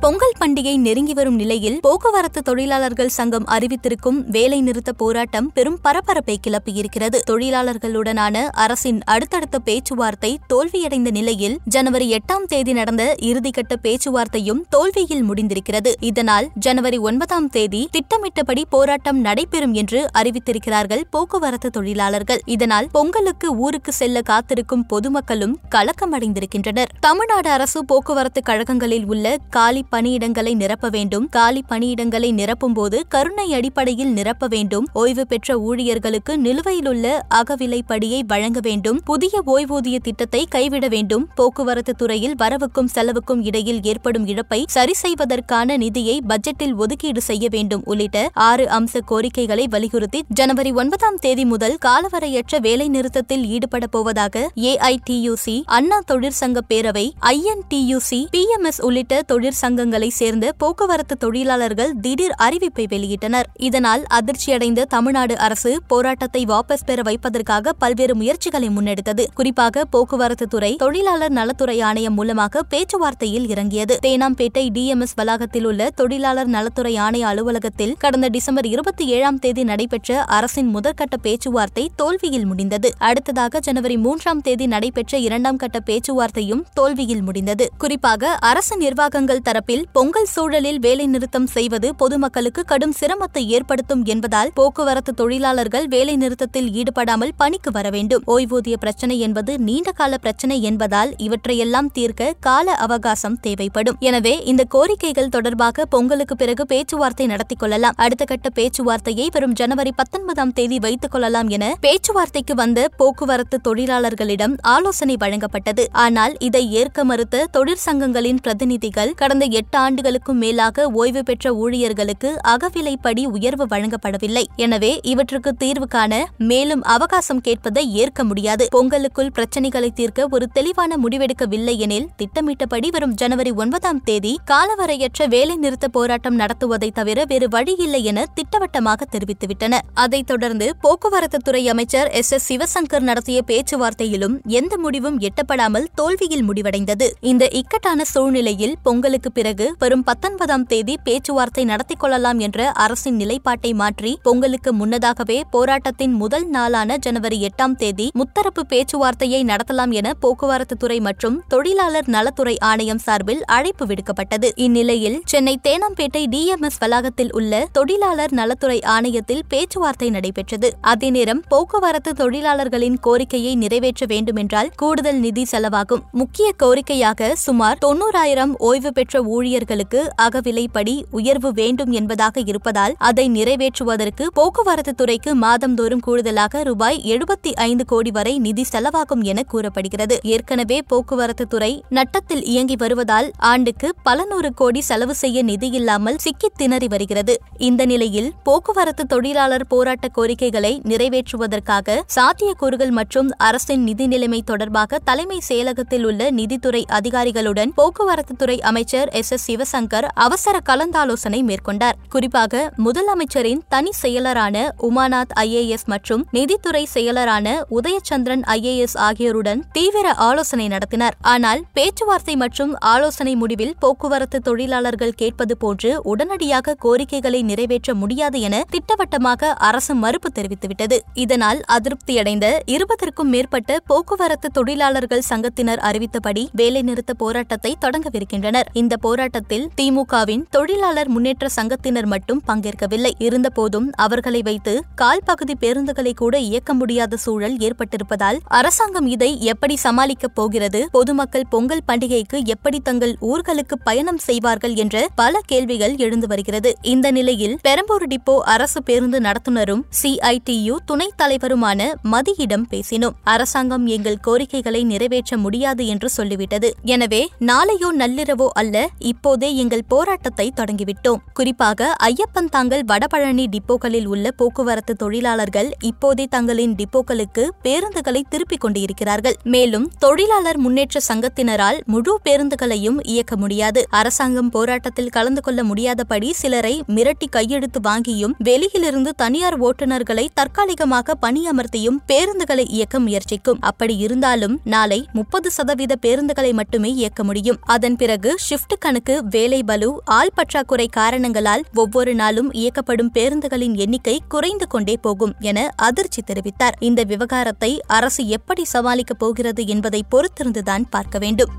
பொங்கல் பண்டிகை நெருங்கி வரும் நிலையில் போக்குவரத்து தொழிலாளர்கள் சங்கம் அறிவித்திருக்கும் வேலை நிறுத்த போராட்டம் பெரும் பரபரப்பை கிளப்பியிருக்கிறது. தொழிலாளர்களுடனான அரசின் அடுத்தடுத்த பேச்சுவார்த்தை தோல்வியடைந்த நிலையில் ஜனவரி எட்டாம் தேதி நடந்த இறுதிக்கட்ட பேச்சுவார்த்தையும் தோல்வியில் முடிந்திருக்கிறது. இதனால் ஜனவரி ஒன்பதாம் தேதி திட்டமிட்டபடி போராட்டம் நடைபெறும் என்று அறிவித்திருக்கிறார்கள் போக்குவரத்து தொழிலாளர்கள். இதனால் பொங்கலுக்கு ஊருக்கு செல்ல காத்திருக்கும் பொதுமக்களும் கலக்கமடைந்திருக்கின்றனர். தமிழ்நாடு அரசு போக்குவரத்து கழகங்களில் உள்ள காலி பணியிடங்களை நிரப்ப வேண்டும். காலி பணியிடங்களை நிரப்பும் போது கருணை அடிப்படையில் நிரப்ப வேண்டும். ஓய்வு பெற்ற ஊழியர்களுக்கு நிலுவையிலுள்ள அகவிலைப்படியை வழங்க வேண்டும். புதிய ஓய்வூதிய திட்டத்தை கைவிட வேண்டும். போக்குவரத்து துறையில் வரவுக்கும் செலவுக்கும் இடையில் ஏற்படும் இழப்பை சரி செய்வதற்கான நிதியை பட்ஜெட்டில் ஒதுக்கீடு செய்ய வேண்டும். உள்ளிட்ட ஆறு அம்ச கோரிக்கைகளை வலியுறுத்தி ஜனவரி ஒன்பதாம் தேதி முதல் காலவரையற்ற வேலை நிறுத்தத்தில் ஈடுபட போவதாக ஏஐடியூசி அண்ணா தொழிற்சங்க பேரவை ஐஎன்டியூசி பிஎம்எஸ் உள்ளிட்ட தொழிற்சங்க சங்கங்களை சேர்ந்த போக்குவரத்து தொழிலாளர்கள் திடீர் அறிவிப்பை வெளியிட்டனர். இதனால் அதிர்ச்சியடைந்த தமிழ்நாடு அரசு போராட்டத்தை வாபஸ் பெற வைப்பதற்காக பல்வேறு முயற்சிகளை முன்னெடுத்தது. குறிப்பாக போக்குவரத்து துறை தொழிலாளர் நலத்துறை ஆணையம் மூலமாக பேச்சுவார்த்தையில் இறங்கியது. தேனாம்பேட்டை டிஎம்எஸ் வளாகத்தில் உள்ள தொழிலாளர் நலத்துறை ஆணைய அலுவலகத்தில் கடந்த டிசம்பர் இருபத்தி ஏழாம் தேதி நடைபெற்ற அரசின் முதற்கட்ட பேச்சுவார்த்தை தோல்வியில் முடிந்தது. அடுத்ததாக ஜனவரி மூன்றாம் தேதி நடைபெற்ற இரண்டாம் கட்ட பேச்சுவார்த்தையும் தோல்வியில் முடிந்தது. குறிப்பாக அரசு நிர்வாகங்கள் தரப்பில் பொங்கல் சூழலில் வேலைநிறுத்தம் செய்வது பொதுமக்களுக்கு கடும் சிரமத்தை ஏற்படுத்தும் என்பதால் போக்குவரத்து தொழிலாளர்கள் வேலைநிறுத்தத்தில் ஈடுபடாமல் பணிக்கு வர வேண்டும். ஓய்வூதிய பிரச்சினை என்பது நீண்ட கால பிரச்சினை என்பதால் இவற்றையெல்லாம் தீர்க்க கால அவகாசம் தேவைப்படும். எனவே இந்த கோரிக்கைகள் தொடர்பாக பொங்கலுக்கு பிறகு பேச்சுவார்த்தை நடத்திக் கொள்ளலாம். அடுத்த கட்ட பேச்சுவார்த்தையை வரும் ஜனவரி பத்தொன்பதாம் தேதி வைத்துக் கொள்ளலாம் என பேச்சுவார்த்தைக்கு வந்த போக்குவரத்து தொழிலாளர்களிடம் ஆலோசனை வழங்கப்பட்டது. ஆனால் இதை ஏற்க மறுத்த தொழிற்சங்கங்களின் பிரதிநிதிகள் கடந்த எட்டு ஆண்டுகளுக்கும் மேலாக ஓய்வு பெற்ற ஊழியர்களுக்கு அகவிலைப்படி உயர்வு வழங்கப்படவில்லை. எனவே இவற்றுக்கு தீர்வு காண மேலும் அவகாசம் கேட்பதை ஏற்க முடியாது. பொங்கலுக்குள் பிரச்சினைகளை தீர்க்க ஒரு தெளிவான முடிவெடுக்கவில்லை எனில் திட்டமிட்டபடி வரும் ஜனவரி ஒன்பதாம் தேதி காலவரையற்ற வேலைநிறுத்த போராட்டம் நடத்துவதை தவிர வேறு வழியில்லை என திட்டவட்டமாக தெரிவித்துவிட்டன. அதைத் தொடர்ந்து போக்குவரத்து துறை அமைச்சர் எஸ். எஸ். சிவசங்கர் நடத்திய பேச்சுவார்த்தையிலும் எந்த முடிவும் எட்டப்படாமல் தோல்வியில் முடிவடைந்தது. இந்த இக்கட்டான சூழ்நிலையில் பொங்கலுக்கு பிறகு வரும் பத்தொன்பதாம் தேதி பேச்சுவார்த்தை நடத்திக் கொள்ளலாம் என்ற அரசின் நிலைப்பாட்டை மாற்றி பொங்கலுக்கு முன்னதாகவே போராட்டத்தின் முதல் நாளான ஜனவரி எட்டாம் தேதி முத்தரப்பு பேச்சுவார்த்தையை நடத்தலாம் என போக்குவரத்து துறை மற்றும் தொழிலாளர் நலத்துறை ஆணையம் சார்பில் அழைப்பு விடுக்கப்பட்டது. இந்நிலையில் சென்னை தேனாம்பேட்டை டிஎம்எஸ் வளாகத்தில் உள்ள தொழிலாளர் நலத்துறை ஆணையத்தில் பேச்சுவார்த்தை நடைபெற்றது. அதே நேரம் போக்குவரத்து தொழிலாளர்களின் கோரிக்கையை நிறைவேற்ற வேண்டுமென்றால் கூடுதல் நிதி செலவாகும். முக்கிய கோரிக்கையாக சுமார் தொன்னூறாயிரம் ஓய்வு பெற்ற ஊழியர்களுக்கு அகவிலைப்படி உயர்வு வேண்டும் என்பதாக இருப்பதால் அதை நிறைவேற்றுவதற்கு போக்குவரத்து துறைக்கு மாதந்தோறும் கூடுதலாக ரூபாய் எழுபத்தி ஐந்து கோடி வரை நிதி செலவாகும் என கூறப்படுகிறது. ஏற்கனவே போக்குவரத்து துறை நட்டத்தில் இயங்கி வருவதால் ஆண்டுக்கு பல நூறு கோடி செலவு செய்ய நிதி இல்லாமல் சிக்கித் திணறி வருகிறது. இந்த நிலையில் போக்குவரத்து தொழிலாளர் போராட்ட கோரிக்கைகளை நிறைவேற்றுவதற்காக சாத்தியக்கூறுகள் மற்றும் அரசின் நிதி நிலைமை தொடர்பாக தலைமை செயலகத்தில் உள்ள நிதித்துறை அதிகாரிகளுடன் போக்குவரத்து துறை அமைச்சர் எஸ். எஸ். சிவசங்கர் அவசர கலந்தாலோசனை மேற்கொண்டார். குறிப்பாக முதலமைச்சரின் தனி செயலரான உமாநாத் ஐஏஎஸ் மற்றும் நிதித்துறை செயலரான உதயச்சந்திரன் ஐஏஎஸ் ஆகியோருடன் தீவிர ஆலோசனை நடத்தினார். ஆனால் பேச்சுவார்த்தை மற்றும் ஆலோசனை முடிவில் போக்குவரத்து தொழிலாளர்கள் கேட்பது போன்று உடனடியாக கோரிக்கைகளை நிறைவேற்ற முடியாது என திட்டவட்டமாக அரசு மறுப்பு தெரிவித்துவிட்டது. இதனால் அதிருப்தியடைந்த இருபதற்கும் மேற்பட்ட போக்குவரத்து தொழிலாளர்கள் சங்கத்தினர் அறிவித்தபடி வேலைநிறுத்த போராட்டத்தை தொடங்கவிருக்கின்றனர். இந்த போராட்டத்தில் திமுகவின் தொழிலாளர் முன்னேற்ற சங்கத்தினர் மட்டும் பங்கேற்கவில்லை. இருந்தபோதும் அவர்களை வைத்து கால் பகுதி பேருந்துகளை கூட இயக்க முடியாத சூழல் ஏற்பட்டிருப்பதால் அரசாங்கம் இதை எப்படி சமாளிக்கப் போகிறது? பொதுமக்கள் பொங்கல் பண்டிகைக்கு எப்படி தங்கள் ஊர்களுக்கு பயணம் செய்வார்கள் என்ற பல கேள்விகள் எழுந்து வருகிறது. இந்த நிலையில் பெரம்பூர் டிப்போ அரசு பேருந்து நடத்துனரும் சிஐடியு துணைத் தலைவருமான மதியிடம் பேசினோம். அரசாங்கம் எங்கள் கோரிக்கைகளை நிறைவேற்ற முடியாது என்று சொல்லிவிட்டது. எனவே நாளையோ நள்ளிரவோ அல்ல இப்போதே எங்கள் போராட்டத்தை தொடங்கிவிட்டோம். குறிப்பாக ஐயப்பன் தாங்கள் வடபழனி டிப்போக்களில் உள்ள போக்குவரத்து தொழிலாளர்கள் இப்போதே தங்களின் டிப்போக்களுக்கு பேருந்துகளை திருப்பிக் கொண்டிருக்கிறார்கள். மேலும் தொழிலாளர் முன்னேற்ற சங்கத்தினரால் முழு பேருந்துகளையும் இயக்க முடியாது. அரசாங்கம் போராட்டத்தில் கலந்து கொள்ள முடியாதபடி சிலரை மிரட்டி கையெழுத்து வாங்கியும் வெளியிலிருந்து தனியார் ஓட்டுநர்களை தற்காலிகமாக பணியமர்த்தியும் பேருந்துகளை இயக்க முயற்சிக்கும். அப்படி இருந்தாலும் நாளை முப்பது சதவீத பேருந்துகளை மட்டுமே இயக்க முடியும். அதன் பிறகு ஷிப்ட் நூற்றுக்கணக்கு வேலை பலு ஆள் பற்றாக்குறை காரணங்களால் ஒவ்வொரு நாளும் இயக்கப்படும் பேருந்துகளின் எண்ணிக்கை குறைந்து கொண்டே போகும் என அதிர்ச்சி தெரிவித்தார். இந்த விவகாரத்தை அரசு எப்படி சமாளிக்கப் போகிறது என்பதை பொறுத்திருந்துதான் பார்க்க வேண்டும்.